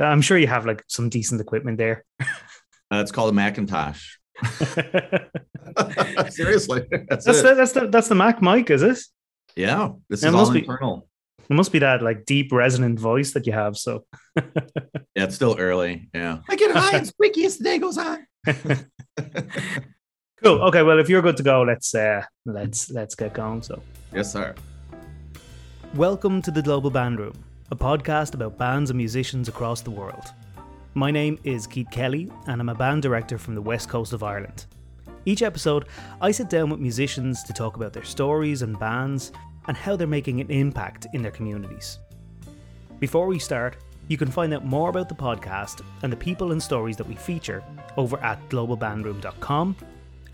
I'm sure you have like some decent equipment there. Uh, it's called a Macintosh. Seriously, that's that's the, that's the that's the Mac mic, is it? Yeah, this is all be, internal. It must be that like deep resonant voice that you have. So yeah, it's still early. Yeah, I get high and squeaky as the day goes on. cool. Okay. Well, if you're good to go, let's uh let's let's get going. So yes, sir. Welcome to the Global Band Room, a podcast about bands and musicians across the world. My name is Keith Kelly, and I'm a band director from the west coast of Ireland. Each episode, I sit down with musicians to talk about their stories and bands and how they're making an impact in their communities. Before we start, you can find out more about the podcast and the people and stories that we feature over at globalbandroom.com,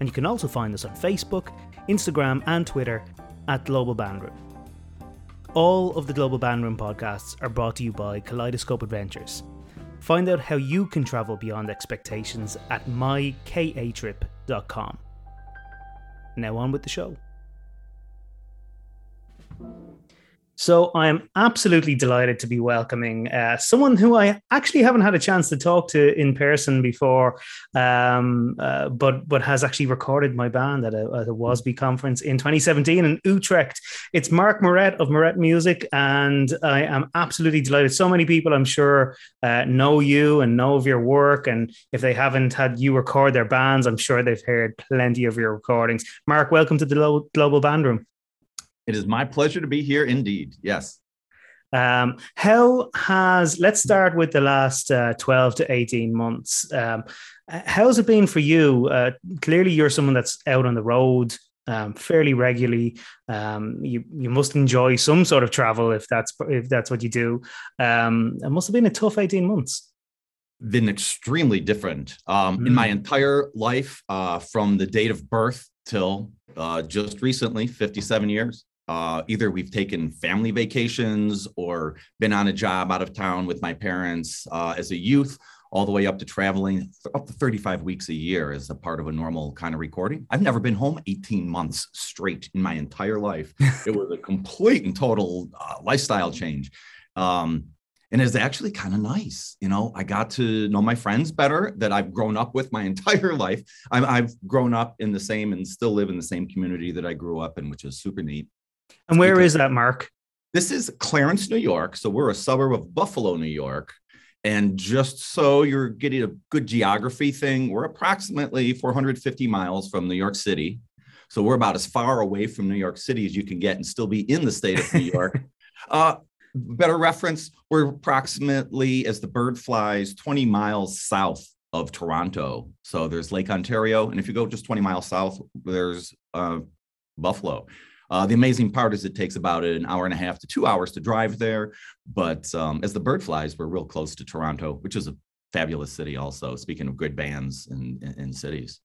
and you can also find us on Facebook, Instagram, and Twitter at Global Bandroom. All of the Global Bandroom podcasts are brought to you by Kaleidoscope Adventures Find out how you can travel beyond expectations at mykatrip.com. Now on with the show. So I am absolutely delighted to be welcoming uh, someone who I actually haven't had a chance to talk to in person before, um, uh, but but has actually recorded my band at a, at a WASBE conference in 2017 in Utrecht. It's Mark Morette of Moret Music, and I am absolutely delighted. So many people, I'm sure, uh, know you and know of your work, and if they haven't had you record their bands, I'm sure they've heard plenty of your recordings. Mark, welcome to the Global Band Room. It is my pleasure to be here indeed. Yes. Um, how has, let's start with the last uh, 12 to 18 months. Um, how's it been for you? Uh, clearly, you're someone that's out on the road um, fairly regularly. Um, you you must enjoy some sort of travel if that's if that's what you do. Um, it must have been a tough eighteen months. Been extremely different mm. in my mm. entire life, uh, from the date of birth till uh, just recently, fifty seven years. Uh, either we've taken family vacations or been on a job out of town with my parents uh, as a youth, all the way up to traveling up to 35 weeks a year as a part of a normal kind of recording. I've never been home 18 months straight in my entire life. it was a complete and total uh, lifestyle change. Um, and it's actually kind of nice. You know, I got to know my friends better that I've grown up with my entire life. i have grown up in the same and still live in the same community that I grew up in, which is super neat. And where is that, Mark? This is Clarence, New York. So we're a suburb of Buffalo, New York. And just so you're getting a good geography thing, we're approximately 450 miles from New York City. So we're about as far away from New York City as you can get and still be in the state of New York. uh, better reference, we're approximately, as the bird flies, 20 miles south of Toronto. So there's Lake Ontario. And if you go just 20 miles south, there's uh, Buffalo. Uh, the amazing part is it takes about an hour and a half to two hours to drive there. But um, as the bird flies, we're real close to Toronto, which is a fabulous city also, speaking of good bands and, and cities.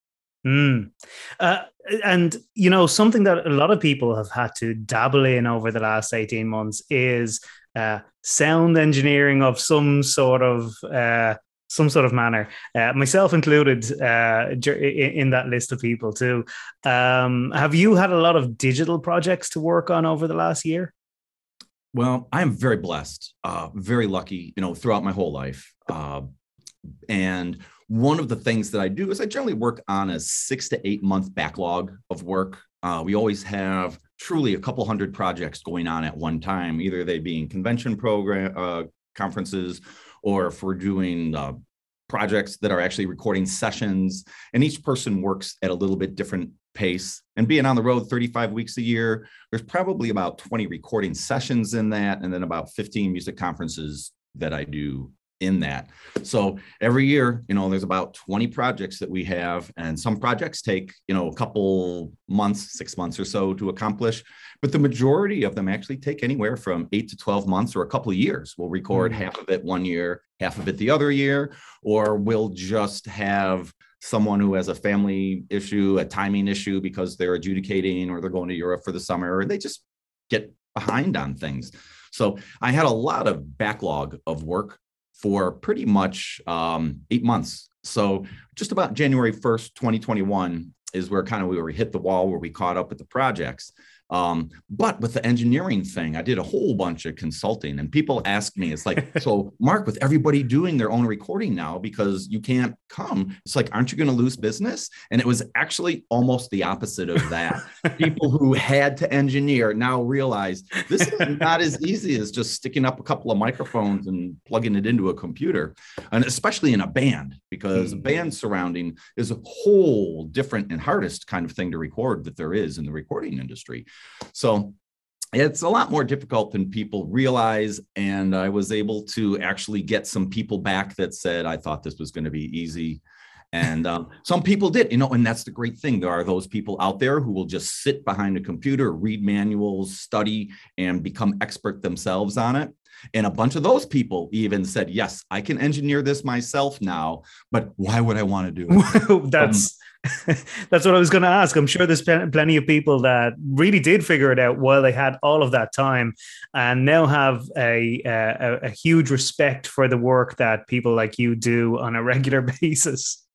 Mm. Uh, and you know something that a lot of people have had to dabble in over the last 18 months is uh, sound engineering of some sort of uh, some sort of manner, uh, myself included uh, in that list of people too. Um, have you had a lot of digital projects to work on over the last year? Well, I am very blessed, uh, very lucky, you know, throughout my whole life. Uh, and one of the things that I do is I generally work on a six to eight month backlog of work. Uh, we always have truly a couple hundred projects going on at one time, either they being convention program uh, conferences or if we're doing uh, projects that are actually recording sessions and each person works at a little bit different pace. And being on the road 35 weeks a year there's probably about 20 recording sessions in that and then about 15 music conferences that i do in that. So every year, you know, there's about 20 projects that we have, and some projects take, you know, a couple months, six months or so to accomplish. But the majority of them actually take anywhere from eight to 12 months or a couple of years. We'll record mm-hmm. half of it one year, half of it the other year, or we'll just have someone who has a family issue, a timing issue because they're adjudicating or they're going to Europe for the summer, and they just get behind on things. So I had a lot of backlog of work for pretty much um, eight months. So just about January 1st, 2021 is where kind of we hit the wall where we caught up with the projects. Um, but with the engineering thing, I did a whole bunch of consulting, and people ask me, it's like, so Mark, with everybody doing their own recording now because you can't come, it's like, aren't you going to lose business? And it was actually almost the opposite of that. people who had to engineer now realize this is not as easy as just sticking up a couple of microphones and plugging it into a computer, and especially in a band, because mm. a band surrounding is a whole different and hardest kind of thing to record that there is in the recording industry. So it's a lot more difficult than people realize. And I was able to actually get some people back that said, I thought this was going to be easy. And um, some people did, you know, and that's the great thing. There are those people out there who will just sit behind a computer, read manuals, study, and become expert themselves on it. And a bunch of those people even said, Yes, I can engineer this myself now, but why would I want to do it? that's um, that's what I was going to ask. I'm sure there's plenty of people that really did figure it out while they had all of that time and now have a, a, a huge respect for the work that people like you do on a regular basis.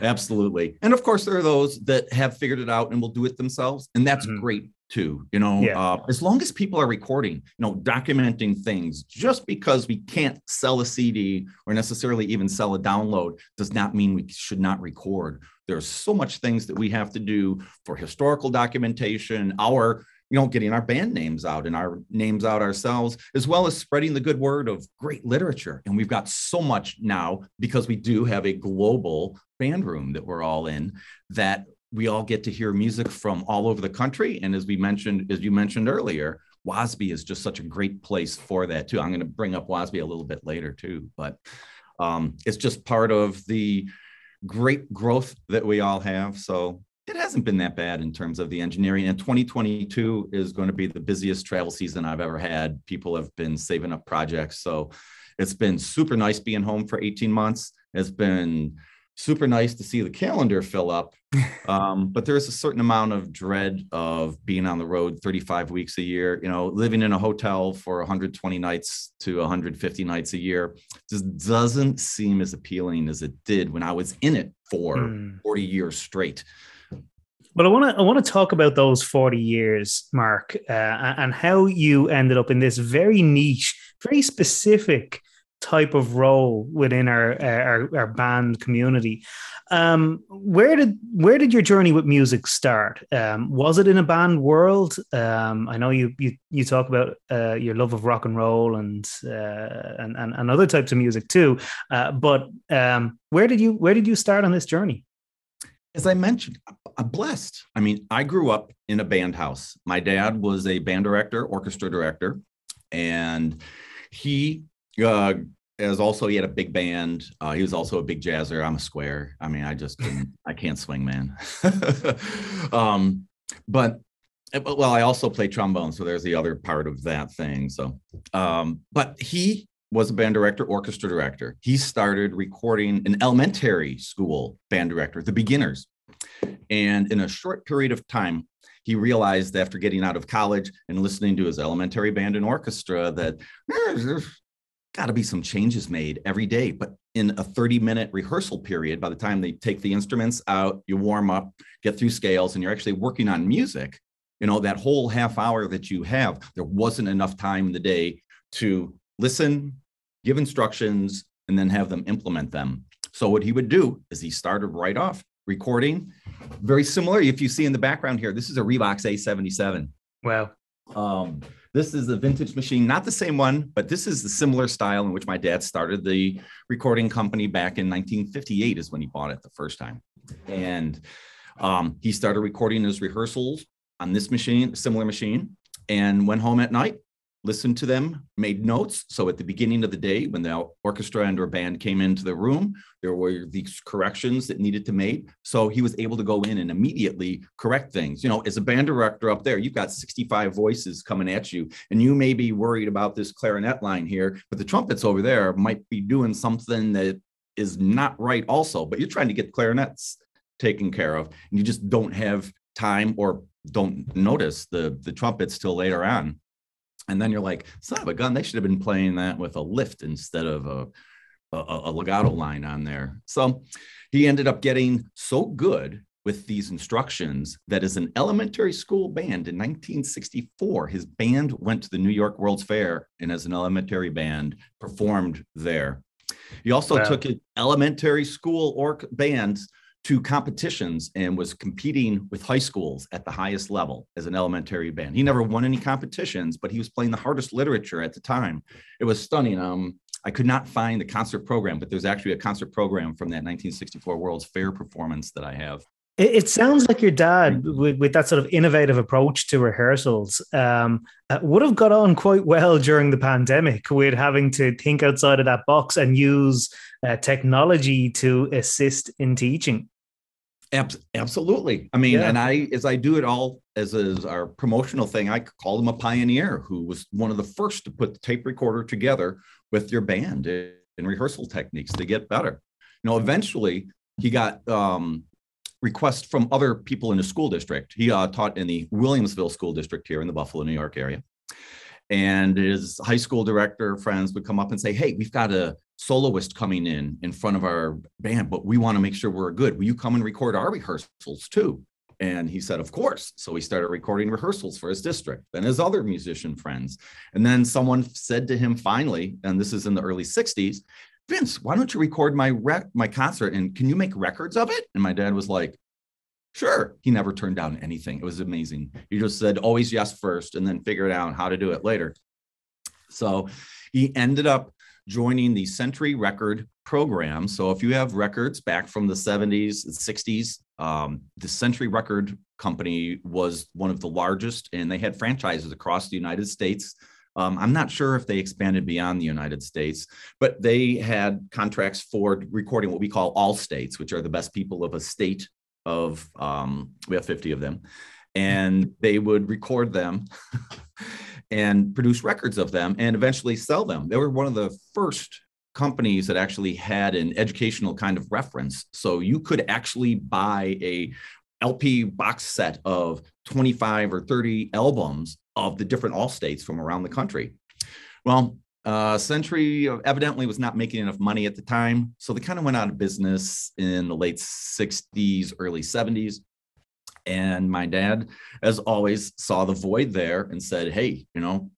Absolutely. And of course, there are those that have figured it out and will do it themselves. And that's mm-hmm. great too. You know, yeah. uh, as long as people are recording, you know, documenting things, just because we can't sell a CD or necessarily even sell a download does not mean we should not record. There's so much things that we have to do for historical documentation, our you know, getting our band names out and our names out ourselves, as well as spreading the good word of great literature. And we've got so much now because we do have a global band room that we're all in that we all get to hear music from all over the country. And as we mentioned, as you mentioned earlier, WASBE is just such a great place for that too. I'm going to bring up WASBE a little bit later too, but um, it's just part of the great growth that we all have. So it hasn't been that bad in terms of the engineering. And 2022 is going to be the busiest travel season I've ever had. People have been saving up projects. So it's been super nice being home for 18 months. It's been super nice to see the calendar fill up. Um, but there's a certain amount of dread of being on the road 35 weeks a year, you know, living in a hotel for 120 nights to 150 nights a year just doesn't seem as appealing as it did when I was in it for mm. 40 years straight. Well, I want to I want to talk about those forty years, Mark, uh, and how you ended up in this very niche, very specific type of role within our our, our band community. Um, where did where did your journey with music start? Um, was it in a band world? Um, I know you you you talk about uh, your love of rock and roll and, uh, and and and other types of music too. Uh, but um, where did you where did you start on this journey? As I mentioned, I'm blessed. I mean, I grew up in a band house. My dad was a band director, orchestra director, and he uh, as also he had a big band. Uh, he was also a big jazzer. I'm a square. I mean, I just I can't swing, man. um, but well, I also play trombone, so there's the other part of that thing. So, um, but he was a band director, orchestra director. He started recording an elementary school band director, the beginners, and in a short period of time, he realized after getting out of college and listening to his elementary band and orchestra that eh, got to be some changes made every day. But in a 30 minute rehearsal period, by the time they take the instruments out, you warm up, get through scales, and you're actually working on music, you know, that whole half hour that you have, there wasn't enough time in the day to listen, give instructions, and then have them implement them. So what he would do is he started right off recording. Very similar. If you see in the background here, this is a Revox A77. Wow. Um, this is a vintage machine, not the same one, but this is the similar style in which my dad started the recording company back in 1958 is when he bought it the first time. And um, he started recording his rehearsals on this machine, similar machine, and went home at night listened to them, made notes. So at the beginning of the day, when the orchestra and or band came into the room, there were these corrections that needed to made. So he was able to go in and immediately correct things. You know, as a band director up there, you've got 65 voices coming at you, and you may be worried about this clarinet line here, but the trumpets over there might be doing something that is not right also. But you're trying to get clarinets taken care of, and you just don't have time or don't notice the the trumpets till later on and then you're like, son of a gun, they should have been playing that with a lift instead of a, a, a legato line on there. So he ended up getting so good with these instructions that as an elementary school band in 1964, his band went to the New York World's Fair and as an elementary band performed there. He also wow. took elementary school orc bands to competitions and was competing with high schools at the highest level as an elementary band. He never won any competitions, but he was playing the hardest literature at the time. It was stunning. Um, I could not find the concert program, but there's actually a concert program from that 1964 World's Fair performance that I have. It, it sounds like your dad, with, with, that sort of innovative approach to rehearsals, um, uh, would have got on quite well during the pandemic with having to think outside of that box and use uh, technology to assist in teaching. Absolutely. I mean, yeah. and I, as I do it all as, as our promotional thing, I call him a pioneer who was one of the first to put the tape recorder together with your band in, in rehearsal techniques to get better. You know, eventually he got um, requests from other people in the school district. He uh, taught in the Williamsville School District here in the Buffalo, New York area. And his high school director friends would come up and say, Hey, we've got a soloist coming in in front of our band, but we want to make sure we're good. Will you come and record our rehearsals too? And he said, Of course. So he started recording rehearsals for his district and his other musician friends. And then someone said to him finally, and this is in the early 60s, Vince, why don't you record my rec- my concert and can you make records of it? And my dad was like, Sure. He never turned down anything. It was amazing. He just said always yes first and then figured out how to do it later. So he ended up joining the Century Record program. So if you have records back from the 70s, and 60s, um, the Century Record Company was one of the largest, and they had franchises across the United States. Um, I'm not sure if they expanded beyond the United States, but they had contracts for recording what we call all states, which are the best people of a state of, um, we have 50 of them, and they would record them and produce records of them and eventually sell them. They were one of the first companies that actually had an educational kind of reference. So you could actually buy a LP box set of 25 or 30 albums of the different all states from around the country. Well, uh, Century evidently was not making enough money at the time, so they kind of went out of business in the late 60s, early 70s. And my dad, as always, saw the void there and said, Hey, you know,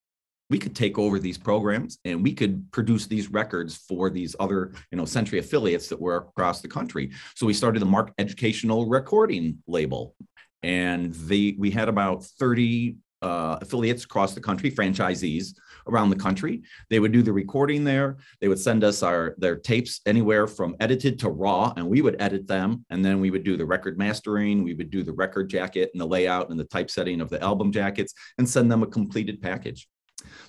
we could take over these programs and we could produce these records for these other you know century affiliates that were across the country. So we started the mark educational recording label. And they we had about 30 uh, affiliates across the country, franchisees around the country. They would do the recording there. They would send us our their tapes anywhere from edited to raw, and we would edit them. And then we would do the record mastering. We would do the record jacket and the layout and the typesetting of the album jackets, and send them a completed package.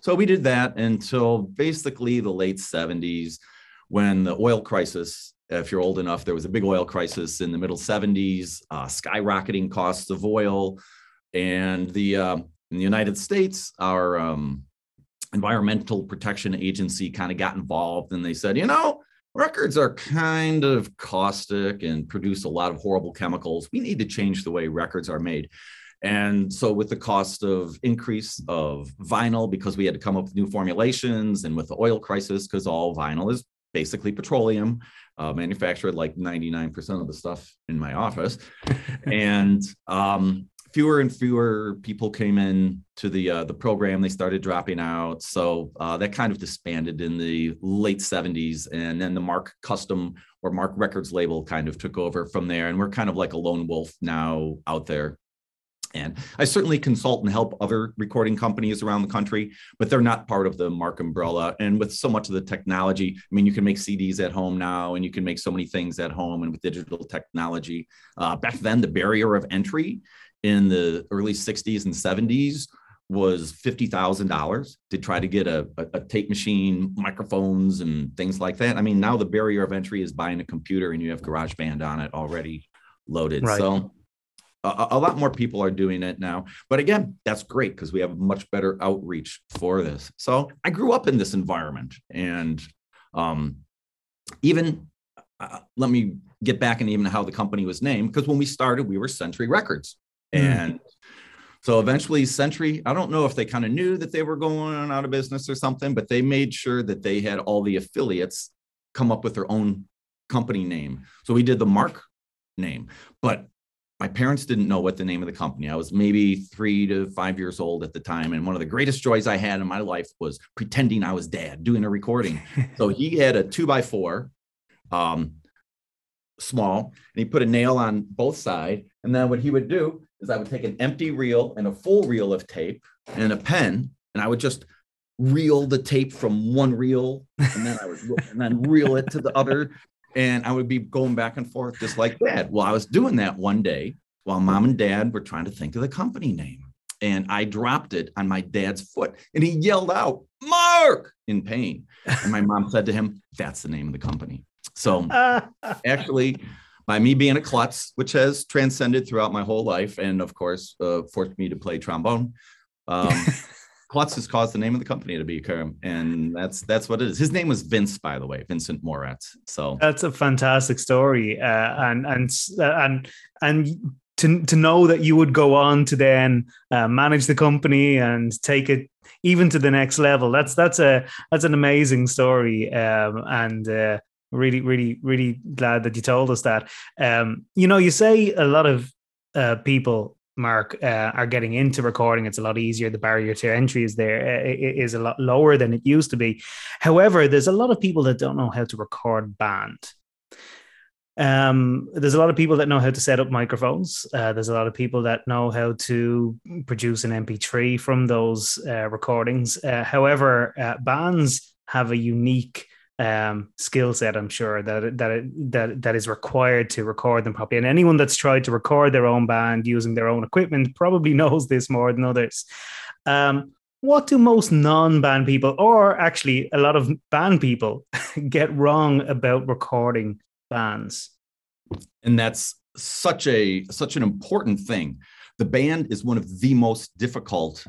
So we did that until basically the late 70s, when the oil crisis if you're old enough, there was a big oil crisis in the middle 70s, uh, skyrocketing costs of oil, and the uh, in the United States, our um, Environmental Protection Agency kind of got involved and they said, you know, records are kind of caustic and produce a lot of horrible chemicals. We need to change the way records are made. And so, with the cost of increase of vinyl, because we had to come up with new formulations, and with the oil crisis, because all vinyl is basically petroleum, uh, manufactured like 99% of the stuff in my office. and um, fewer and fewer people came in to the uh, the program. They started dropping out, so uh, that kind of disbanded in the late '70s, and then the Mark Custom or Mark Records label kind of took over from there, and we're kind of like a lone wolf now out there. And I certainly consult and help other recording companies around the country, but they're not part of the Mark umbrella. And with so much of the technology, I mean, you can make CDs at home now, and you can make so many things at home, and with digital technology. Uh, back then, the barrier of entry in the early 60s and 70s was $50,000 to try to get a, a, a, tape machine, microphones, and things like that. I mean, now the barrier of entry is buying a computer and you have GarageBand on it already loaded. Right. So a, a, lot more people are doing it now. But again, that's great because we have much better outreach for this. So I grew up in this environment and um, even uh, let me get back and even how the company was named because when we started, we were Century Records Mm. And so eventually, Century, I don't know if they kind of knew that they were going out of business or something, but they made sure that they had all the affiliates come up with their own company name. So we did the Mark name. But my parents didn't know what the name of the company. I was maybe three to five years old at the time. And one of the greatest joys I had in my life was pretending I was dad doing a recording. so he had a two by four, um, small, and he put a nail on both sides. And then what he would do is I would take an empty reel and a full reel of tape and a pen, and I would just reel the tape from one reel and then I would and then reel it to the other and I would be going back and forth just like that. Well, I was doing that one day while mom and dad were trying to think of the company name. And I dropped it on my dad's foot and he yelled out, Mark, in pain. And my mom said to him, That's the name of the company. So actually, by me being a klutz, which has transcended throughout my whole life, and of course, uh, forced me to play trombone. Um, Klutz has caused the name of the company to be Kerm, and that's that's what it is. His name was Vince, by the way, Vincent Morette. So that's a fantastic story, uh, and and and and to to know that you would go on to then uh, manage the company and take it even to the next level. That's that's a that's an amazing story, um, and. Uh, really, really, really glad that you told us that. Um, you know, you say a lot of uh, people Mark, uh, are getting into recording. It's a lot easier. The barrier to entry is there uh, is a lot lower than it used to be. However, there's a lot of people that don't know how to record band. Um, there's a lot of people that know how to set up microphones. Uh, there's a lot of people that know how to produce an MP3 from those uh, recordings. Uh, however, bands have a unique um, skill set. I'm sure that that that that is required to record them properly. And anyone that's tried to record their own band using their own equipment probably knows this more than others. Um, what do most non-band people, or actually a lot of band people, get wrong about recording bands? And that's such a such an important thing. The band is one of the most difficult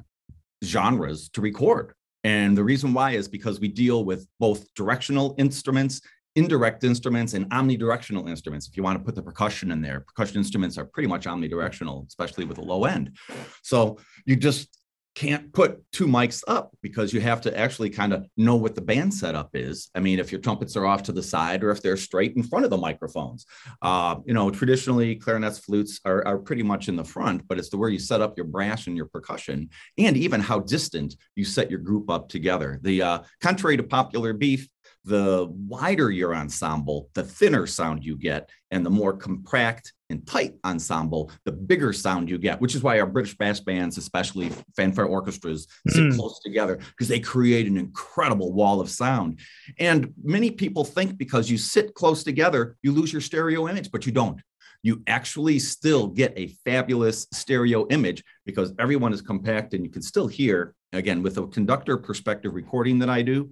genres to record and the reason why is because we deal with both directional instruments, indirect instruments, and omnidirectional instruments. If you want to put the percussion in there, percussion instruments are pretty much omnidirectional, especially with a low end. So you just can't put two mics up because you have to actually kind of know what the band setup is. I mean, if your trumpets are off to the side or if they're straight in front of the microphones. Uh, you know, traditionally clarinets, flutes are, are pretty much in the front, but it's the where you set up your brass and your percussion, and even how distant you set your group up together. The uh, contrary to popular beef, the wider your ensemble, the thinner sound you get, and the more compact and tight ensemble, the bigger sound you get, which is why our British brass bands, especially fanfare orchestras, sit mm. close together because they create an incredible wall of sound. And many people think because you sit close together, you lose your stereo image, but you don't. You actually still get a fabulous stereo image because everyone is compact and you can still hear, again, with a conductor perspective recording that I do,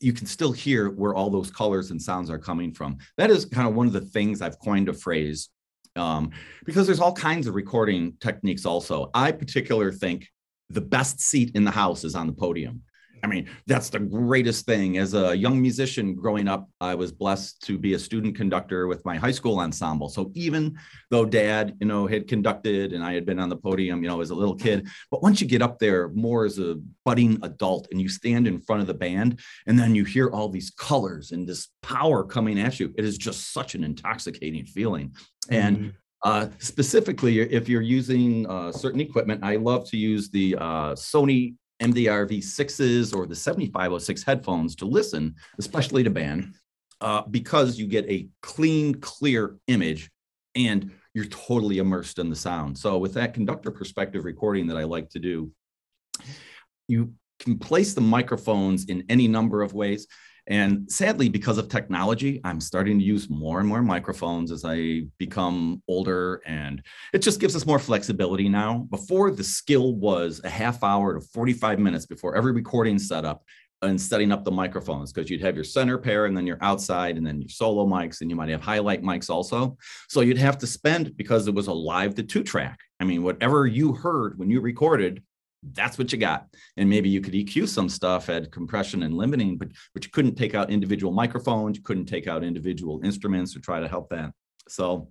you can still hear where all those colors and sounds are coming from. That is kind of one of the things I've coined a phrase um, because there's all kinds of recording techniques also. I particular think the best seat in the house is on the podium. I mean, that's the greatest thing. As a young musician growing up, I was blessed to be a student conductor with my high school ensemble. So even though dad, you know, had conducted and I had been on the podium, you know, as a little kid, but once you get up there more as a budding adult and you stand in front of the band and then you hear all these colors and this power coming at you, it is just such an intoxicating feeling. And mm-hmm. Uh, specifically, if you're using uh, certain equipment, I love to use the uh, Sony MDR V6s or the 7506 headphones to listen, especially to band, uh, because you get a clean, clear image and you're totally immersed in the sound. So, with that conductor perspective recording that I like to do, you can place the microphones in any number of ways. And sadly, because of technology, I'm starting to use more and more microphones as I become older. And it just gives us more flexibility now. Before, the skill was a half hour to 45 minutes before every recording setup and setting up the microphones because you'd have your center pair and then your outside and then your solo mics and you might have highlight mics also. So you'd have to spend because it was a live to two track. I mean, whatever you heard when you recorded that's what you got. And maybe you could EQ some stuff at compression and limiting, but but you couldn't take out individual microphones, you couldn't take out individual instruments to try to help that. So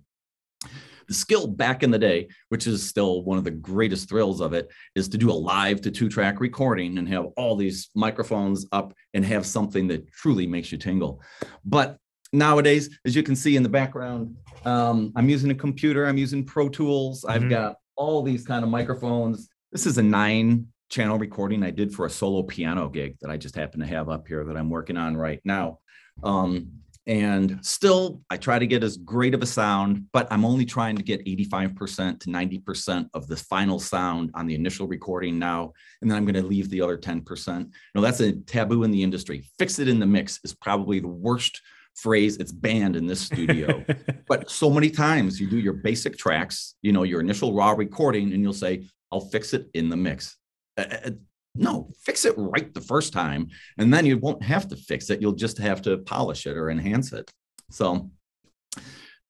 the skill back in the day, which is still one of the greatest thrills of it, is to do a live to two track recording and have all these microphones up and have something that truly makes you tingle. But nowadays, as you can see in the background, um, I'm using a computer. I'm using Pro Tools. Mm-hmm. I've got all these kind of microphones. This is a nine channel recording I did for a solo piano gig that I just happen to have up here that I'm working on right now. Um, and still, I try to get as great of a sound, but I'm only trying to get 85% to 90% of the final sound on the initial recording now. And then I'm going to leave the other 10%. No, that's a taboo in the industry. Fix it in the mix is probably the worst phrase it's banned in this studio but so many times you do your basic tracks you know your initial raw recording and you'll say i'll fix it in the mix uh, uh, uh, no fix it right the first time and then you won't have to fix it you'll just have to polish it or enhance it so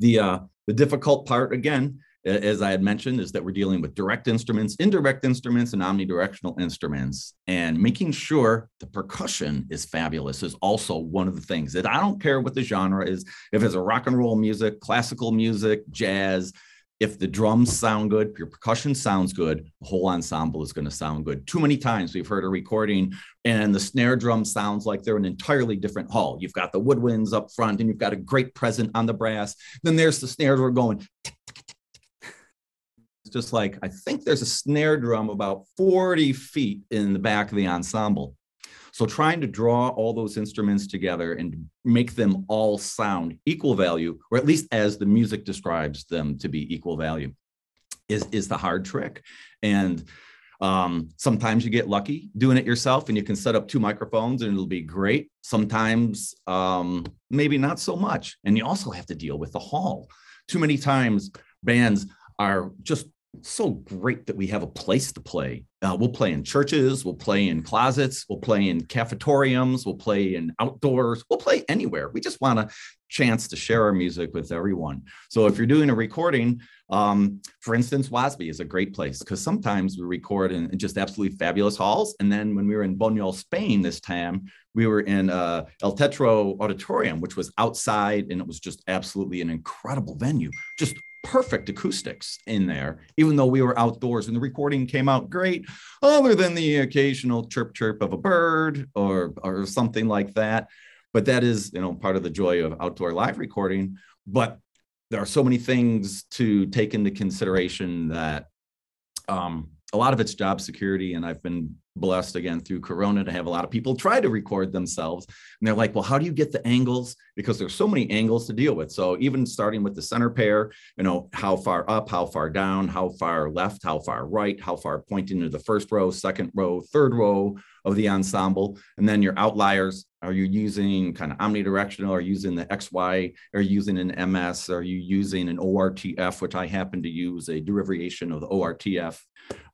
the uh the difficult part again as I had mentioned, is that we're dealing with direct instruments, indirect instruments, and omnidirectional instruments. And making sure the percussion is fabulous is also one of the things that I don't care what the genre is. If it's a rock and roll music, classical music, jazz, if the drums sound good, your percussion sounds good, the whole ensemble is going to sound good. Too many times we've heard a recording and the snare drum sounds like they're an entirely different hall. You've got the woodwinds up front and you've got a great present on the brass. Then there's the snares we're going it's just like, I think there's a snare drum about 40 feet in the back of the ensemble. So trying to draw all those instruments together and make them all sound equal value, or at least as the music describes them to be equal value, is, is the hard trick. And um, sometimes you get lucky doing it yourself and you can set up two microphones and it'll be great. Sometimes um, maybe not so much. And you also have to deal with the hall. Too many times bands are just so great that we have a place to play. Uh, we'll play in churches, we'll play in closets, we'll play in cafetoriums, we'll play in outdoors, we'll play anywhere. We just want a chance to share our music with everyone. So if you're doing a recording, um, for instance, WASBE is a great place because sometimes we record in, just absolutely fabulous halls. And then when we were in Buñol, Spain this time, we were in uh, El Tetro Auditorium, which was outside and it was just absolutely an incredible venue, just perfect acoustics in there, even though we were outdoors and the recording came out great, other than the occasional chirp chirp of a bird or, or something like that. But that is, you know, part of the joy of outdoor live recording. But there are so many things to take into consideration that um, a lot of it's job security. And I've been blessed again through Corona to have a lot of people try to record themselves. And they're like, well, how do you get the angles? Because there's so many angles to deal with. So even starting with the center pair, you know, how far up, how far down, how far left, how far right, how far pointing to the first row, second row, third row of the ensemble. And then your outliers. Are you using kind of omnidirectional? Are using the XY? Are using an MS? Are you using an ORTF, which I happen to use a derivation of the ORTF?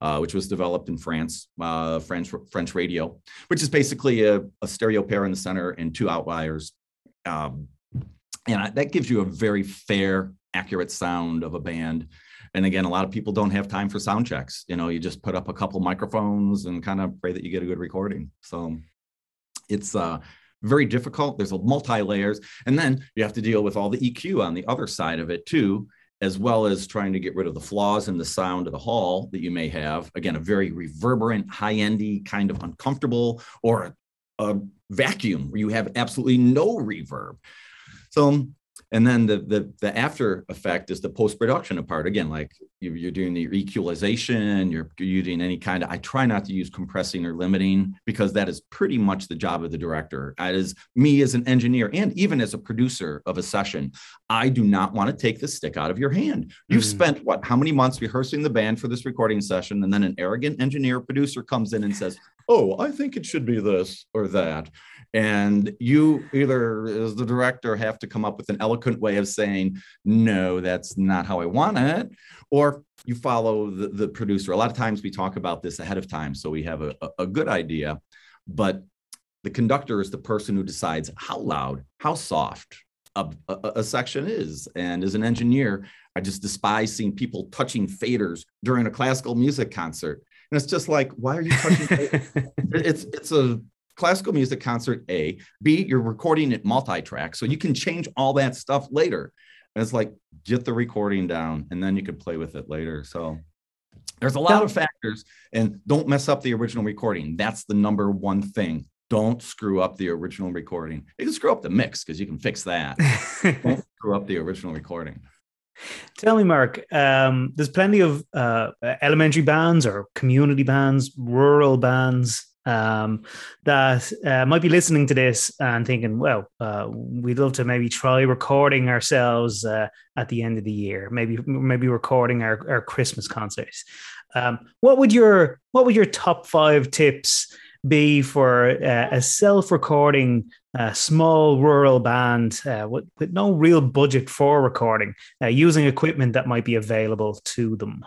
Uh, which was developed in France, uh, French French radio, which is basically a, a, stereo pair in the center and two outliers, um, and I, that gives you a very fair, accurate sound of a band. And again, a lot of people don't have time for sound checks. You know, you just put up a couple microphones and kind of pray that you get a good recording. So it's uh, very difficult. There's a multi layers, and then you have to deal with all the EQ on the other side of it too as well as trying to get rid of the flaws in the sound of the hall that you may have. Again, a very reverberant, high endy, kind of uncomfortable, or a vacuum where you have absolutely no reverb. So and then the the, the after effect is the post production part. Again like you're doing the equalization you're using any kind of i try not to use compressing or limiting because that is pretty much the job of the director. As me as an engineer and even as a producer of a session i do not want to take the stick out of your hand. You've mm-hmm. spent what how many months rehearsing the band for this recording session? And then an arrogant engineer producer comes in and says oh i think it should be this or that. And you either as the director have to come up with an eloquent way of saying no that's not how i want it or you follow the, the producer a lot of times we talk about this ahead of time so we have a, a good idea but the conductor is the person who decides how loud how soft a, a, a, section is. And as an engineer, I just despise seeing people touching faders during a classical music concert. And it's just like, why are you touching? it's it's a classical music concert A. B, you're recording it multi-track, so you can change all that stuff later. And it's like get the recording down, and then you can play with it later. So there's a lot of factors, and don't mess up the original recording. That's the number one thing. don't screw up the original recording. You can screw up the mix because you can fix that. don't screw up the original recording. Tell me, Mark, um, there's plenty of uh, elementary bands or community bands, rural bands um, that uh, might be listening to this and thinking, well, uh, we'd love to maybe try recording ourselves uh, at the end of the year, maybe maybe recording our, our Christmas concerts. Um, what would your what would your top five tips be for uh, a self-recording uh, small rural band uh, with, with, no real budget for recording, uh, using equipment that might be available to them?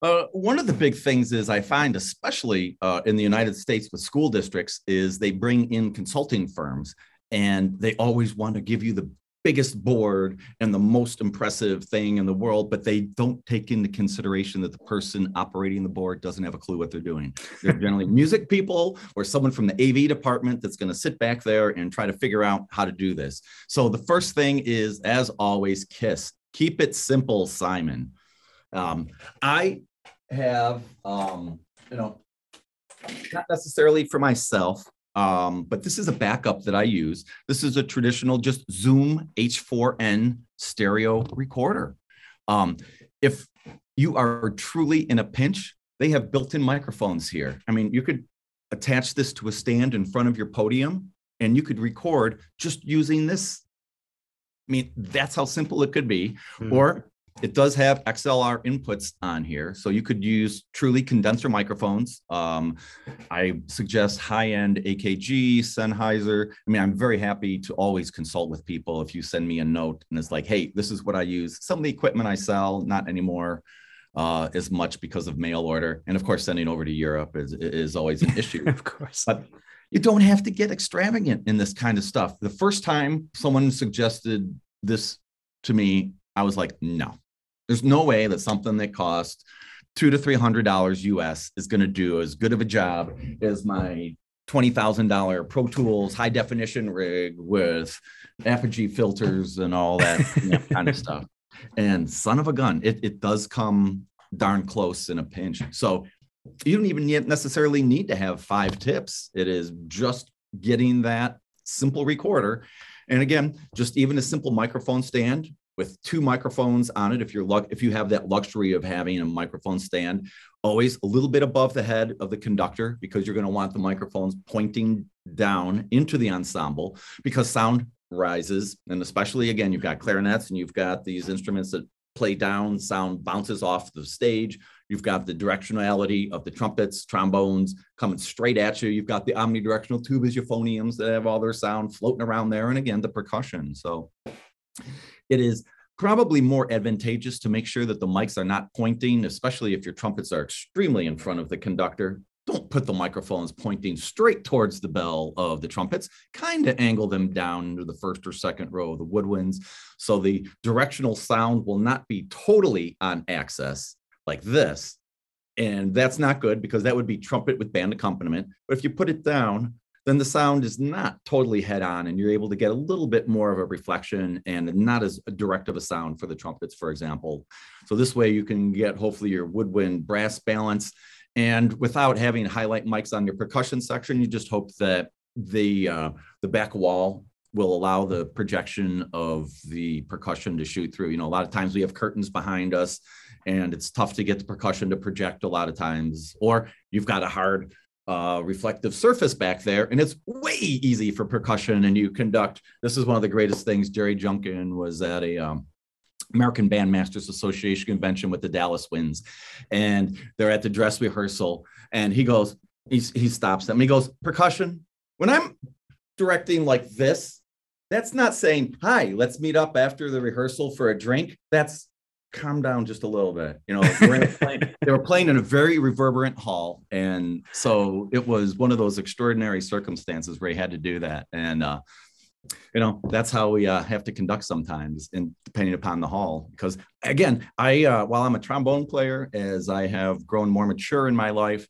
Uh, one of the big things is I find, especially uh, in the United States with school districts, is they bring in consulting firms and they always want to give you the biggest board and the most impressive thing in the world, but they don't take into consideration that the person operating the board doesn't have a clue what they're doing. They're generally music people or someone from the AV department that's going to sit back there and try to figure out how to do this. So the first thing is, as always, KISS. Keep it simple, Simon. Um, I have, um, you know, not necessarily for myself, um, but this is a backup that I use. This is a traditional just Zoom H4n stereo recorder. Um, if you are truly in a pinch, they have built-in microphones here. I mean, you could attach this to a stand in front of your podium and you could record just using this. I mean, that's how simple it could be. Mm-hmm. Or it does have XLR inputs on here, so you could use truly condenser microphones. Um, I suggest high-end AKG, Sennheiser. I mean, I'm very happy to always consult with people. If you send me a note and it's like, "Hey, this is what I use," some of the equipment I sell, not anymore uh, as much because of mail order, and of course, sending over to Europe is is always an issue. of course, but you don't have to get extravagant in this kind of stuff. The first time someone suggested this to me, I was like, no, there's no way that something that costs two to three hundred dollars US is going to do as good of a job as my twenty thousand dollar Pro Tools high definition rig with Apogee filters and all that you know, kind of stuff. And son of a gun, it, it does come darn close in a pinch. So you don't even necessarily need to have five tips. It is just getting that simple recorder. And again, just even a simple microphone stand with two microphones on it if you're luck if you have that luxury of having a microphone stand always a little bit above the head of the conductor because you're going to want the microphones pointing down into the ensemble because sound rises and especially again you've got clarinets and you've got these instruments that play down sound bounces off the stage. You've got the directionality of the trumpets trombones coming straight at you. You've got the omnidirectional tubas euphoniums that have all their sound floating around there and again the percussion. So it is probably more advantageous to make sure that the mics are not pointing, especially if your trumpets are extremely in front of the conductor. Don't put the microphones pointing straight towards the bell of the trumpets. Kind of angle them down into the first or second row of the woodwinds. So the directional sound will not be totally on axis like this. And that's not good because that would be trumpet with band accompaniment. But if you put it down, then the sound is not totally head on and you're able to get a little bit more of a reflection and not as direct of a sound for the trumpets, for example. So this way you can get hopefully your woodwind brass balance and without having highlight mics on your percussion section, you just hope that the uh, the back wall will allow the projection of the percussion to shoot through. You know, a lot of times we have curtains behind us and it's tough to get the percussion to project a lot of times, or you've got a hard uh, reflective surface back there, and it's way easy for percussion. And you conduct. This is one of the greatest things. Jerry Junkin was at a um, American Bandmasters Association convention with the Dallas Winds, and they're at the dress rehearsal, and he goes, he, he stops them. He goes, percussion. When I'm directing like this, that's not saying, "Hi, let's meet up after the rehearsal for a drink." That's calm down just a little bit. You know, they were playing in a very reverberant hall. And so it was one of those extraordinary circumstances where he had to do that. And, uh, you know, that's how we uh, have to conduct sometimes, and depending upon the hall. Because again, I uh, while I'm a trombone player, as I have grown more mature in my life,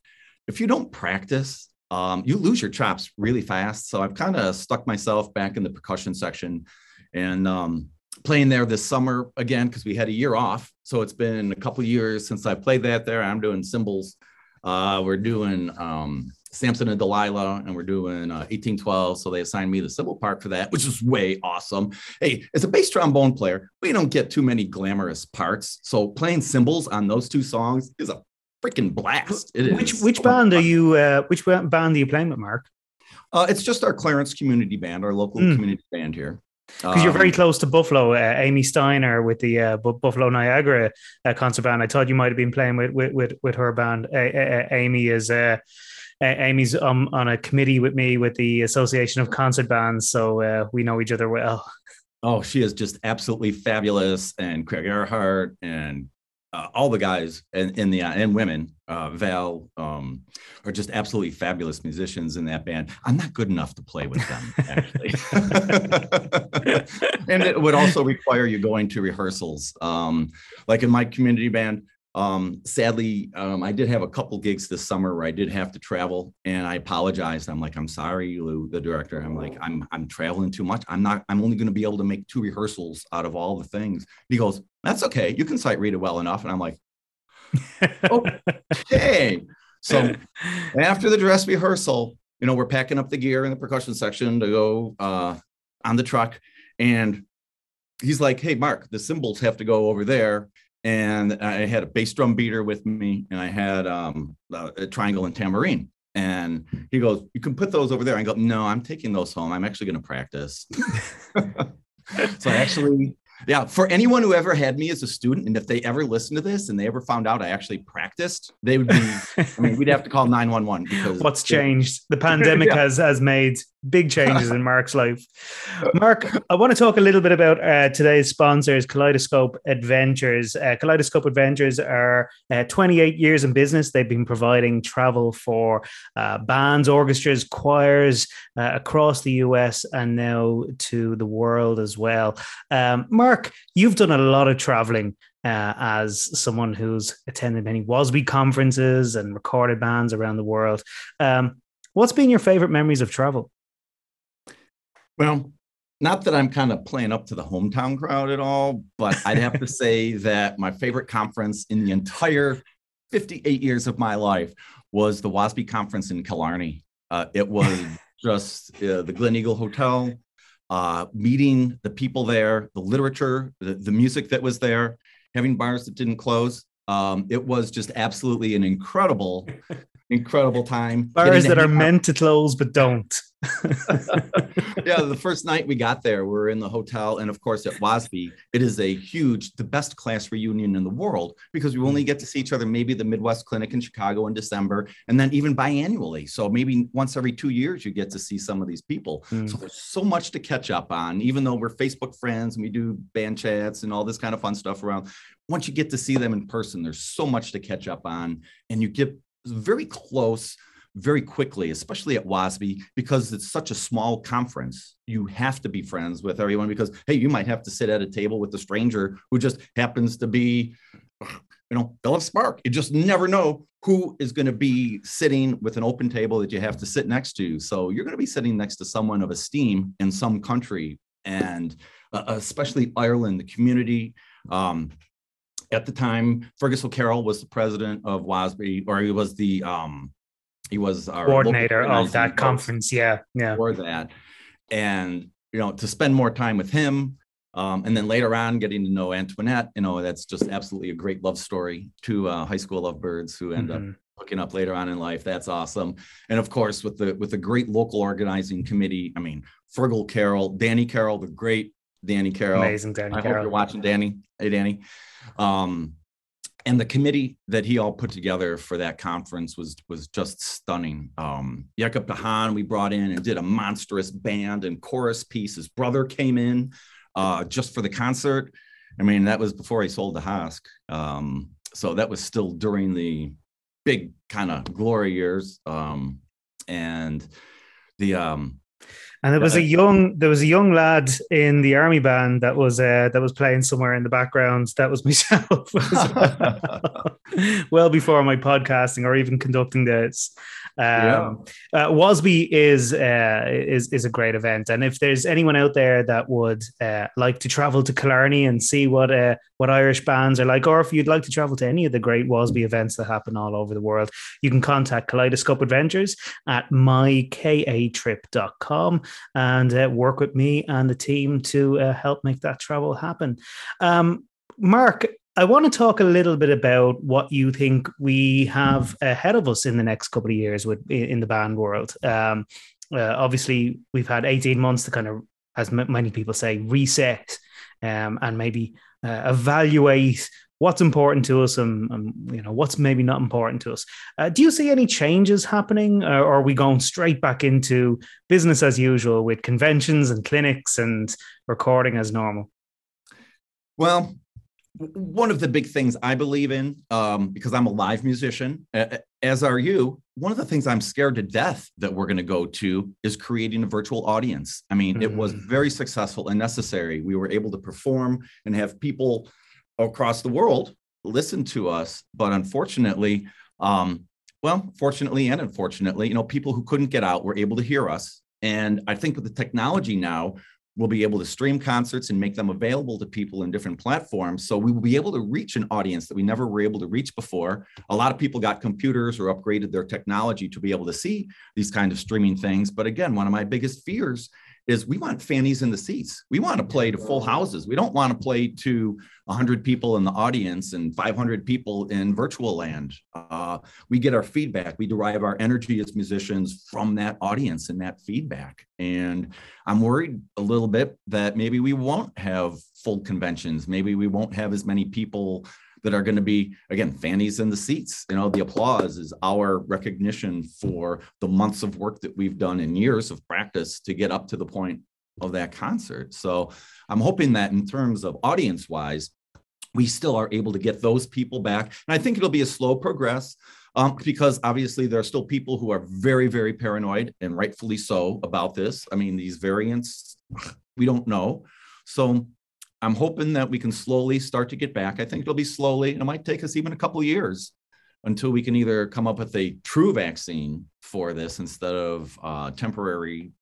if you don't practice, um, you lose your chops really fast. So I've kind of stuck myself back in the percussion section, and um, playing there this summer again because we had a year off. So it's been a couple years since I played that there. I'm doing cymbals. Uh, we're doing um, Samson and Delilah, and we're doing uh, 1812. So they assigned me the cymbal part for that, which is way awesome. Hey, as a bass trombone player, we don't get too many glamorous parts. So playing cymbals on those two songs is a freaking blast. It which is which so band are you? Uh, which ba- band are you playing with, Mark? Uh, it's just our Clarence Community Band, our local Mm. community band here. Because you're very Um, close to Buffalo. Uh, Amy Steiner with the uh, Bu- Buffalo Niagara uh, concert band. I thought you might have been playing with with with, with her band. Amy is. Uh, Amy's um, on a committee with me with the Association of Concert Bands, so uh, we know each other well. Oh, she is just absolutely fabulous, and Craig Earhart and uh, all the guys and in the and women, uh, Val, um, are just absolutely fabulous musicians in that band. I'm not good enough to play with them, actually, and it would also require you going to rehearsals. Um, like in my community band, um, sadly, um, I did have a couple gigs this summer where I did have to travel, and I apologized. I'm like, I'm sorry, Lou, the director. I'm like, I'm I'm traveling too much. I'm not. I'm only going to be able to make two rehearsals out of all the things. He goes, That's okay. You can sight read it well enough. And I'm like, okay. So after the dress rehearsal, you know, we're packing up the gear in the percussion section to go uh, on the truck, and he's like, "Hey, Mark, the cymbals have to go over there." And I had a bass drum beater with me, and I had um, a a triangle and tambourine. And he goes, "You can put those over there." I go, "No, I'm taking those home. I'm actually going to practice." so I actually, yeah, for anyone who ever had me as a student, and if they ever listened to this and they ever found out I actually practiced, they would be. I mean, we'd have to call nine one one because What's changed? The pandemic Yeah. has has made big changes in Mark's life. Mark, I want to talk a little bit about uh, today's sponsors, Kaleidoscope Adventures. Uh, Kaleidoscope Adventures are uh, 28 years in business. They've been providing travel for uh, bands, orchestras, choirs uh, across the US and now to the world as well. Um, Mark, you've done a lot of traveling uh, as someone who's attended many WASBE conferences and recorded bands around the world. Um, what's been your favorite memories of travel? Well, not that I'm kind of playing up to the hometown crowd at all, but I'd have to say that my favorite conference in the entire 58 years of my life was the WASBE conference in Killarney. Uh, it was just uh, the Gleneagle Hotel, uh, meeting the people there, the literature, the, the music that was there, having bars that didn't close. Um, it was just absolutely an incredible, incredible time. Bars that are out- meant to close but don't. yeah, the first night we got there, we are in the hotel, and of course at WASBE, it is a huge, the best class reunion in the world because we only get to see each other maybe the Midwest Clinic in Chicago in December, and then even biannually. So maybe once every two years you get to see some of these people. Mm. So there's so much to catch up on, even though we're Facebook friends and we do band chats and all this kind of fun stuff around. Once you get to see them in person, there's so much to catch up on, and you get very close very quickly, especially at WASBE, because it's such a small conference. You have to be friends with everyone because, hey, you might have to sit at a table with a stranger who just happens to be, you know, Philip Sparke. You just never know who is going to be sitting with an open table that you have to sit next to. So you're going to be sitting next to someone of esteem in some country, and uh, especially Ireland, the community. Um, at the time, Fergus O'Carroll was the president of WASBE, or he was the um, he was our Coordinator of that conference. Yeah. Yeah. for that, and you know to spend more time with him, um, and then later on getting to know Antoinette. You know that's just absolutely a great love story. Two uh, high school lovebirds who end up Mhm. hooking up later on in life. That's awesome. And of course, with the with the great local organizing committee. I mean, Fergal Carroll, Danny Carroll, the great Danny Carroll. Amazing, Danny I hope you're Carroll. watching, Danny. Hey, Danny. Um, and the committee that he all put together for that conference was was just stunning. Um, Jacob de Haan we brought in and did a monstrous band and chorus piece. His brother came in uh, just for the concert. I mean, that was before he sold De Haske. Um, so that was still during the big kind of glory years. Um, and the um, And there was a young there was a young lad in the army band that was uh, that was playing somewhere in the background. That was myself. well before my podcasting or even conducting this. Um, yeah. uh, WASBE is uh, is is a great event, and if there's anyone out there that would uh, like to travel to Killarney and see what uh, what Irish bands are like, or if you'd like to travel to any of the great WASBE events that happen all over the world, you can contact Kaleidoscope Adventures at mykatrip.com and uh, work with me and the team to uh, help make that travel happen. Um, Mark, I want to talk a little bit about what you think we have ahead of us in the next couple of years with in the band world. Um, uh, obviously, we've had 18 months to kind of, as m- many people say, reset um, and maybe uh, evaluate what's important to us and, and, you know what's maybe not important to us. Uh, do you see any changes happening, or are we going straight back into business as usual with conventions and clinics and recording as normal? Well, one of the big things I believe in, um, because I'm a live musician, as are you, one of the things I'm scared to death that we're going to go to is creating a virtual audience. I mean, mm-hmm. it was mm. very successful and necessary. We were able to perform and have people across the world listen to us. But unfortunately, um, well, fortunately and unfortunately, you know, people who couldn't get out were able to hear us. And I think with the technology now, We'll be able to stream concerts and make them available to people in different platforms. So we will be able to reach an audience that we never were able to reach before. A lot of people got computers or upgraded their technology to be able to see these kind of streaming things. But again, one of my biggest fears is we want fannies in the seats. We want to play to full houses. We don't want to play to 100 people in the audience and 500 people in virtual land. Uh, we get our feedback. We derive our energy as musicians from that audience and that feedback. And I'm worried a little bit that maybe we won't have full conventions. Maybe we won't have as many people that are going to be again fannies in the seats. You know the applause is our recognition for the months of work that we've done and years of practice to get up to the point of that concert. So i'm hoping that in terms of audience wise we still are able to get those people back. And i think it'll be a slow progress um, because obviously there are still people who are very very paranoid and rightfully so about this. I mean these variants we don't know. So I'm hoping that we can slowly start to get back. I think it'll be slowly. It might take us even a couple years until we can either come up with a true vaccine for this instead of uh, temporary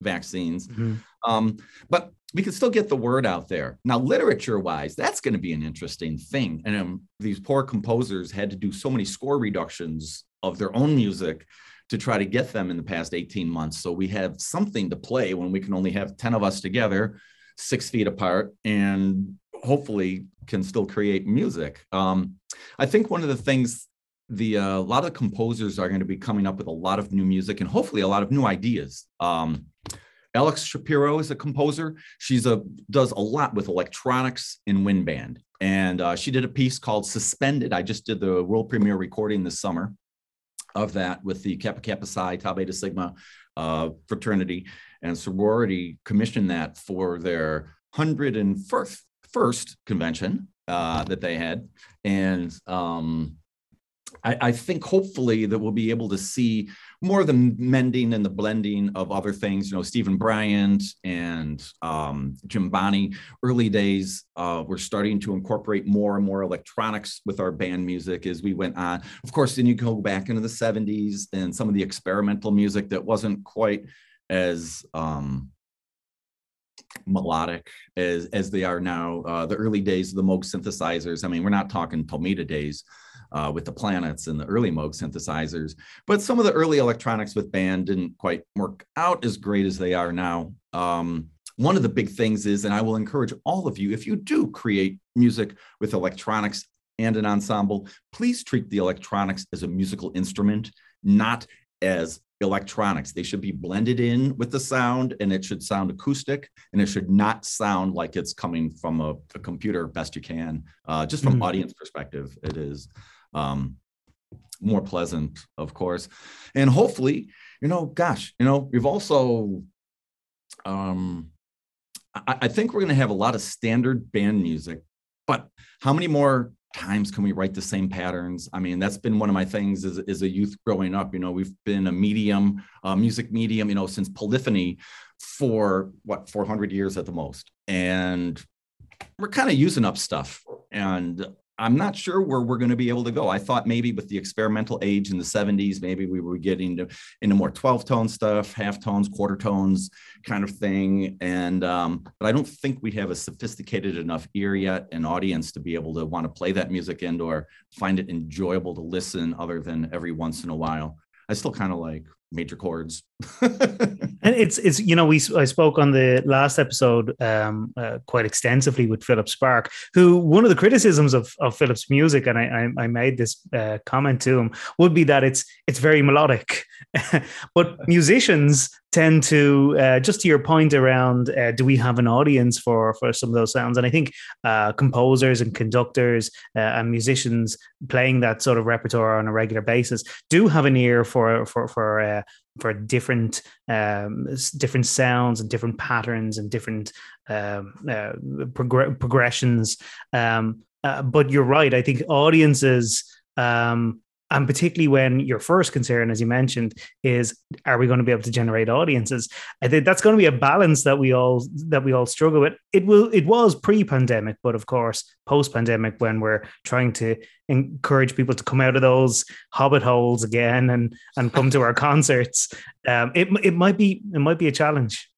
vaccines. Mm-hmm. Um, but we can still get the word out there. Now, literature wise, that's going to be an interesting thing. And um, these poor composers had to do so many score reductions of their own music to try to get them in the past 18 months. So we have something to play when we can only have 10 of us together six feet apart and hopefully can still create music. Um, I think one of the things the uh, a lot of composers are going to be coming up with a lot of new music and hopefully a lot of new ideas. Um, Alex Shapiro is a composer. She's a does a lot with electronics in wind band, and uh, she did a piece called "Suspended." I just did the world premiere recording this summer of that with the Kappa Kappa Psi Tau Beta Sigma uh, fraternity, and sorority commissioned that for their 101st first convention uh, that they had. And um, I, I, think hopefully that we'll be able to see more of the mending and the blending of other things. You know, Steven Bryant and um, Jim Bonney, early days, uh, we're starting to incorporate more and more electronics with our band music as we went on. Of course, then you go back into the 70s and some of the experimental music that wasn't quite as um, melodic as as they are now. Uh, the early days of the Moog synthesizers. I mean, we're not talking Tomita days uh, with the planets and the early Moog synthesizers, but some of the early electronics with band didn't quite work out as great as they are now. Um, one of the big things is, and I will encourage all of you, if you do create music with electronics and an ensemble, please treat the electronics as a musical instrument, not as electronics. They should be blended in with the sound and it should sound acoustic and it should not sound like it's coming from a, a computer best you can. Uh, just from mm. audience perspective, it is um, more pleasant, of course. And hopefully, you know, gosh, you know, we've also, um, I, I think we're going to have a lot of standard band music, but how many more times can we write the same patterns i mean that's been one of my things as, as a youth growing up you know we've been a medium uh, music medium you know since polyphony for what 400 years at the most, and we're kind of using up stuff. And I'm not sure where we're going to be able to go. I thought maybe with the experimental age in the 70s, maybe we were getting to, into more 12 tone stuff, half tones, quarter tones kind of thing. And, um, but I don't think we have a sophisticated enough ear yet and audience to be able to want to play that music and or find it enjoyable to listen other than every once in a while. I still kind of like major chords. and it's it's you know we I spoke on the last episode um, uh, quite extensively with Philip Sparke, who one of the criticisms of of Philip's music, and I I, I made this uh, comment to him, would be that it's it's very melodic, but musicians tend to uh, just to your point around uh, do we have an audience for for some of those sounds? And i think uh, composers and conductors uh, and musicians playing that sort of repertoire on a regular basis do have an ear for for for uh, for different um, different sounds and different patterns and different um, uh, prog- progressions. Um, but you're right. I think audiences um, and particularly when your first concern as you mentioned is are we going to be able to generate audiences? I think that's going to be a balance that we all that we all struggle with. It will it was pre-pandemic but of course post-pandemic when we're trying to encourage people to come out of those hobbit holes again and and come to our concerts um, it, it might be it might be a challenge.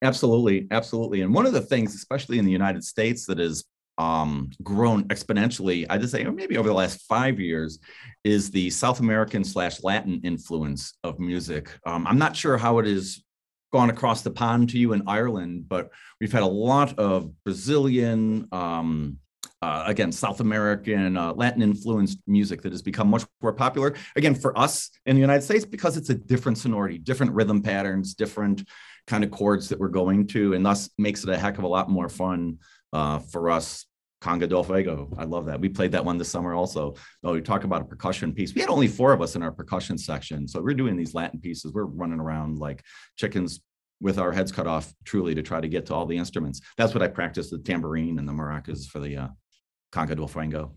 Absolutely absolutely. And one of the things especially in the united states that is um, grown exponentially, I just say or maybe over the last five years, is the South American slash Latin influence of music. Um, I'm not sure how it is gone across the pond to you in Ireland, but we've had a lot of Brazilian, um, uh, again, South American, uh, Latin influenced music that has become much more popular. Again, for us in the United States, because it's a different sonority, different rhythm patterns, different kind of chords that we're going to, and thus makes it a heck of a lot more fun uh, for us, Conga del Fuego. I love that. We played that one this summer also. Oh, we talk about a percussion piece. We had only four of us in our percussion section. So we're doing these Latin pieces. We're running around like chickens with our heads cut off, truly, to try to get to all the instruments. That's what I practiced the tambourine and the maracas for the uh, Conga del Fuego.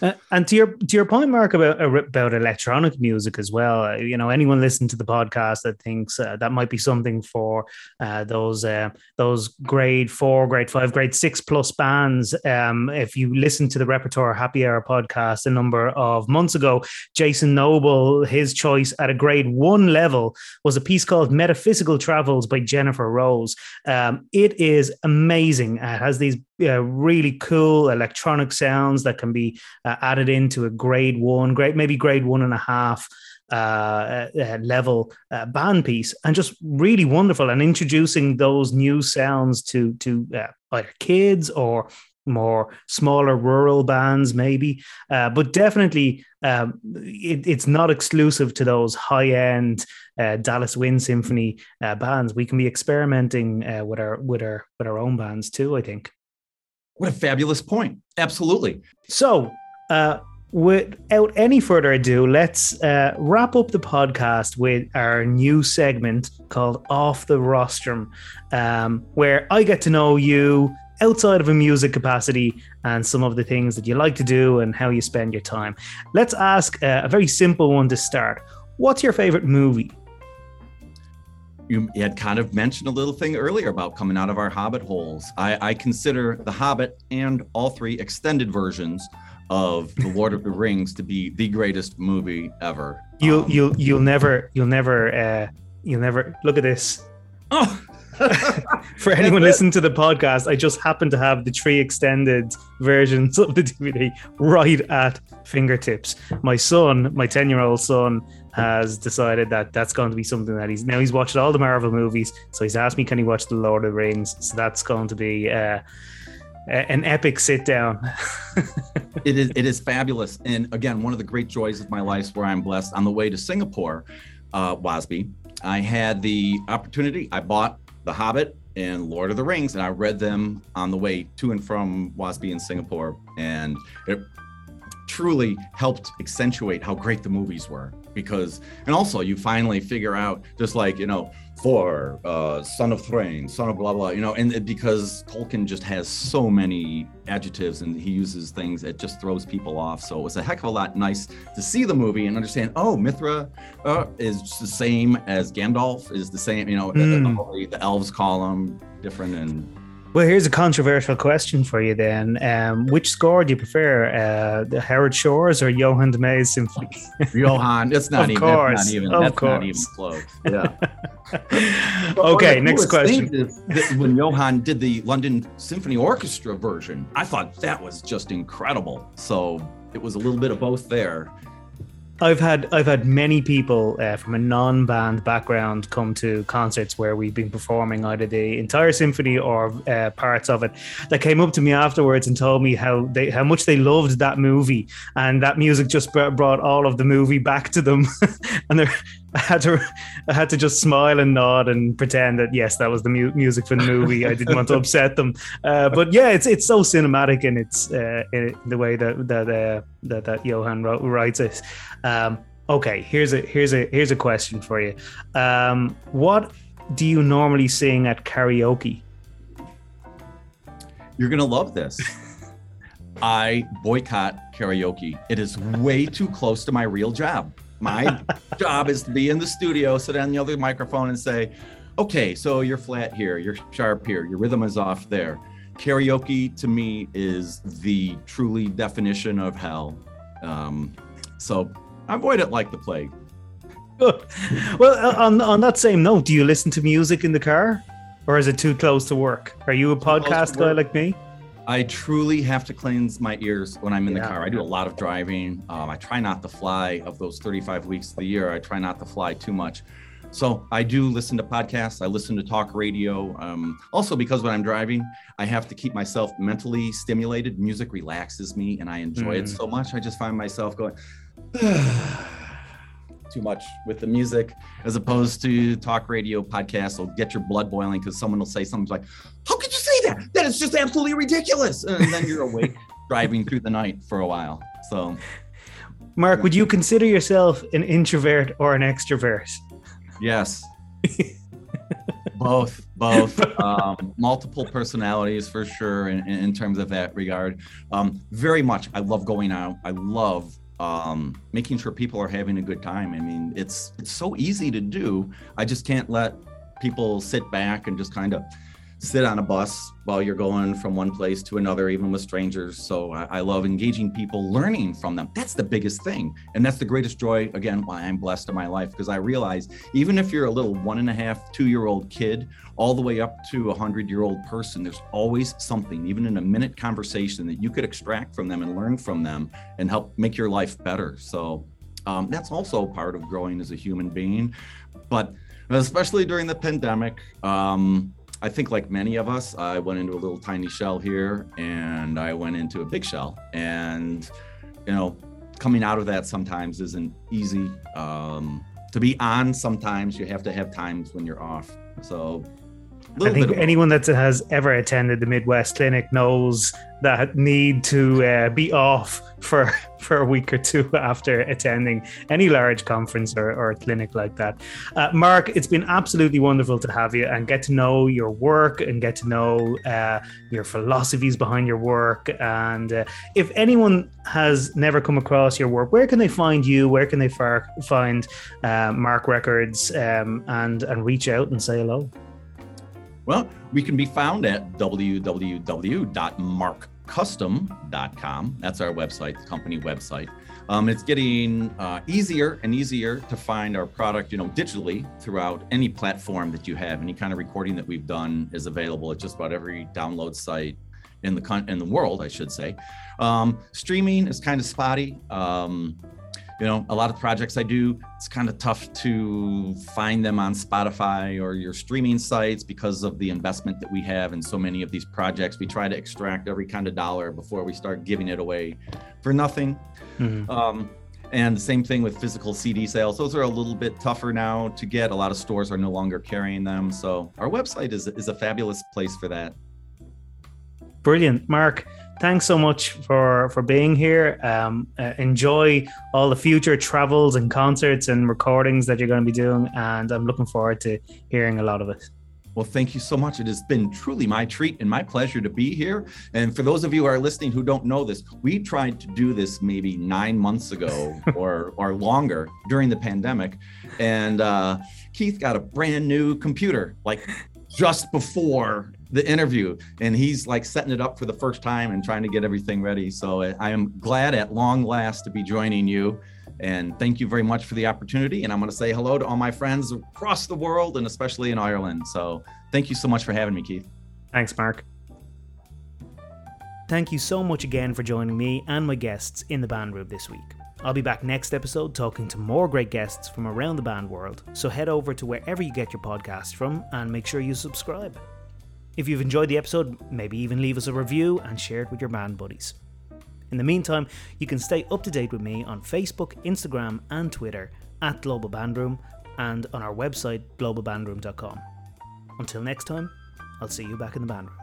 Uh, and to your to your point, Mark, about about electronic music as well. Uh, you know, anyone listening to the podcast that thinks uh, that might be something for uh, those uh, those grade four, grade five, grade six plus bands. Um, if you listen to the Repertoire Happy Hour podcast a number of months ago, Jason Noble, his choice at a grade one level was a piece called "Metaphysical Travels" by Jennifer Rose. Um, it is amazing. It has these uh, really cool electronic sounds that can be uh, added into a grade one, grade maybe grade one and a half uh, uh, level uh, band piece, and just really wonderful. And introducing those new sounds to to uh, either kids or more smaller rural bands, maybe, uh, but definitely um, it, it's not exclusive to those high end uh, Dallas Wind Symphony uh, bands. We can be experimenting uh, with our with our with our own bands too. I think. What a fabulous point! Absolutely. So uh, without any further ado, let's uh, wrap up the podcast with our new segment called Off the Rostrum, um, where I get to know you outside of a music capacity and some of the things that you like to do and how you spend your time. Let's ask uh, a very simple one to start. What's your favorite movie? You had kind of mentioned a little thing earlier about coming out of our Hobbit holes. I, I consider The Hobbit and all three extended versions of the Lord of the Rings to be the greatest movie ever. You um, you you'll never you'll never uh, you'll never look at this. Oh. For anyone listening to the podcast, I just happen to have the three extended versions of the DVD right at fingertips. My son, my 10 year old son, has decided that that's going to be something that he's now he's watched all the Marvel movies. So he's asked me, can he watch The Lord of the Rings? So that's going to be. Uh, an epic sit down. it is it is fabulous, and again, one of the great joys of my life, where I'm blessed. On the way to Singapore, uh, WASBE, I had the opportunity. I bought The Hobbit and Lord of the Rings, and I read them on the way to and from WASBE in Singapore, and it truly helped accentuate how great the movies were because and also you finally figure out just like you know for uh, son of Thrain, son of blah blah, you know, and it, because Tolkien just has so many adjectives and he uses things it just throws people off. So it was a heck of a lot nice to see the movie and understand. Oh, Mithra uh, is the same as Gandalf is the same. You know, mm. the, the elves call him different and well, here's a controversial question for you then. Um, which score do you prefer, uh, the Howard Shore's or Johan de Meij's symphony? Johan, it's not, even, course, not even. Of course. not even close. Yeah. okay, next question. when Johan did the London Symphony Orchestra version, I thought that was just incredible. So it was a little bit of both there. I've had I've had many people uh, from a non-band background come to concerts where we've been performing either the entire symphony or uh, parts of it. That came up to me afterwards and told me how they how much they loved that movie and that music just brought all of the movie back to them. and they're I had to I had to just smile and nod and pretend that yes, that was the mu- music for the movie. I didn't want to upset them, uh, but yeah, it's it's so cinematic in its uh, in the way that that uh, that, that Johan writes it. Um, okay, here's a here's a here's a question for you. Um, what do you normally sing at karaoke? You're gonna love this. I boycott karaoke. It is way too close to my real job. My job is to be in the studio, sit on the other microphone, and say, okay, so you're flat here, you're sharp here, your rhythm is off there. Karaoke to me is the truly definition of hell. Um, so I avoid it like the plague. Good. Well, uh, on on that same note, do you listen to music in the car, or is it too close to work? Are you a podcast guy like me? I truly have to cleanse my ears when I'm in yeah. the car. I do a lot of driving. Um, I try not to fly of those 35 weeks of the year. I try not to fly too much. So I do listen to podcasts. I listen to talk radio. Um, also, because when I'm driving, I have to keep myself mentally stimulated. Music relaxes me, and I enjoy mm. it so much. I just find myself going too much with the music, as opposed to talk radio podcasts. Will get your blood boiling because someone will say something like, "How could you that? That is just absolutely ridiculous!" And then you're awake driving through the night for a while. So. Mark, would you consider yourself an introvert or an extrovert? Yes. both, both. Um, multiple personalities for sure in, in terms of that regard. Um, very much. I love going out. I love um, making sure people are having a good time. I mean, it's it's so easy to do. I just can't let people sit back and just kind of sit on a bus while you're going from one place to another, even with strangers. So I, I, love engaging people, learning from them. That's the biggest thing. And that's the greatest joy, again, why I'm blessed in my life, because I realize even if you're a little one and a half, two year old kid, all the way up to a hundred year old person, there's always something, even in a minute conversation, that you could extract from them and learn from them and help make your life better. So um, that's also part of growing as a human being. But especially during the pandemic, um, I think, like many of us, I went into a little tiny shell here and I went into a big shell. And, you know, coming out of that sometimes isn't easy. Um, to be on, sometimes you have to have times when you're off. So, I think anyone that has ever attended the Midwest Clinic knows that need to uh, be off for for a week or two after attending any large conference or, or clinic like that. Uh, Mark, it's been absolutely wonderful to have you and get to know your work and get to know uh, your philosophies behind your work. And uh, if anyone has never come across your work, where can they find you? Where can they far- find uh, Mark Records um, and and reach out and say hello? Well, we can be found at www.markcustom.com. That's our website, the company website. Um, it's getting uh, easier and easier to find our product, you know, digitally throughout any platform that you have. Any kind of recording that we've done is available at just about every download site in the con- in the world, I should say. Um, streaming is kind of spotty. Um, you know a lot of projects i do it's kind of tough to find them on spotify or your streaming sites because of the investment that we have in so many of these projects. We try to extract every kind of dollar before we start giving it away for nothing. Mm-hmm. um, and the same thing with physical cd sales. Those are a little bit tougher now to get. A lot of stores are no longer carrying them. So our website is, is a fabulous place for that. Brilliant. Mark thanks so much for for being here. Um, uh, enjoy all the future travels and concerts and recordings that you're going to be doing, and I'm looking forward to hearing a lot of it. Well, thank you so much. It has been truly my treat and my pleasure to be here. And for those of you who are listening who don't know this, we tried to do this maybe nine months ago or or longer during the pandemic, and uh, Keith got a brand new computer like just before the interview and he's like setting it up for the first time and trying to get everything ready. So eh, i am glad at long last to be joining you and thank you very much for the opportunity and i'm going to say hello to all my friends across the world and especially in ireland. So thank you so much for having me keith. Thanks mark. Thank you so much again for joining me and my guests in the band room this week. I'll be back next episode talking to more great guests from around the band world, so head over to wherever you get your podcast from and make sure you subscribe. If you've enjoyed the episode, maybe even leave us a review and share it with your band buddies. In the meantime, you can stay up to date with me on Facebook, Instagram, and Twitter at Global Bandroom and on our website globalbandroom.com. Until next time, I'll see you back in the bandroom.